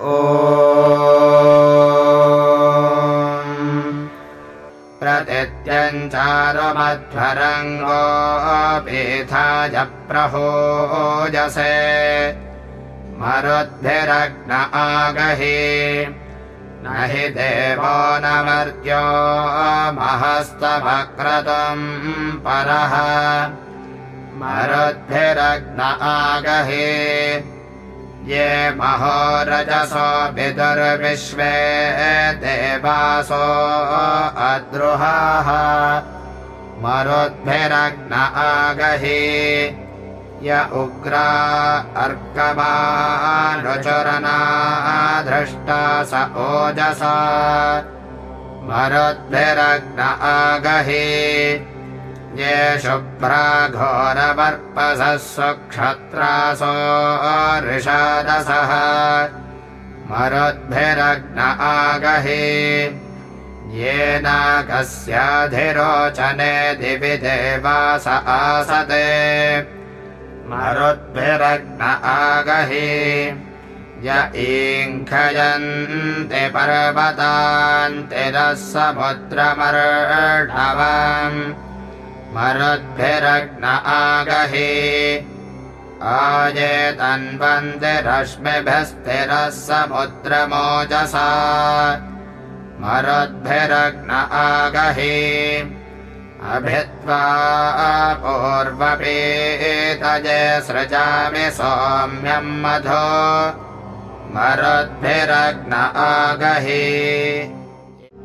ओ प्रतित्यञ्चारुमध्वरङ्गोऽपीथाय प्रहोजसे मरुद्भिरग्न आगहि। न हि देवो न मर्त्यो महस्तमक्रतुम् परः। मरुद्भिरग्न आगहि ये महोरजसो विदुर्विश्वे देवासो अद्रुहाः। मरुद्भिरग्न आगहि। य उग्रा अर्कमानुचरना धृष्टा स ओजसा। मरुद्भिरग्न आगहि ये शुभ्रा घोरवर्पसः सुक्षत्रासो ऋषादसः मरुद्भिरग्न आगहि। येनाकस्याधिरोचने दिवि देवास आसते मरुद्भिरग्न आगहि। य ईङ्खयन्ति पर्वतान्तिरः समुद्रमर्ढवम् मरुद्भिरग्न आगहि। आजेतन्वन्दिरश्मिभिस्तिरः समुद्रमोजसा। मरुद्भिरग्न आगहि। अभित्वा पूर्वपीतजे सृजामि सौम्यम् मधो। मरुद्भिरग्न आगहि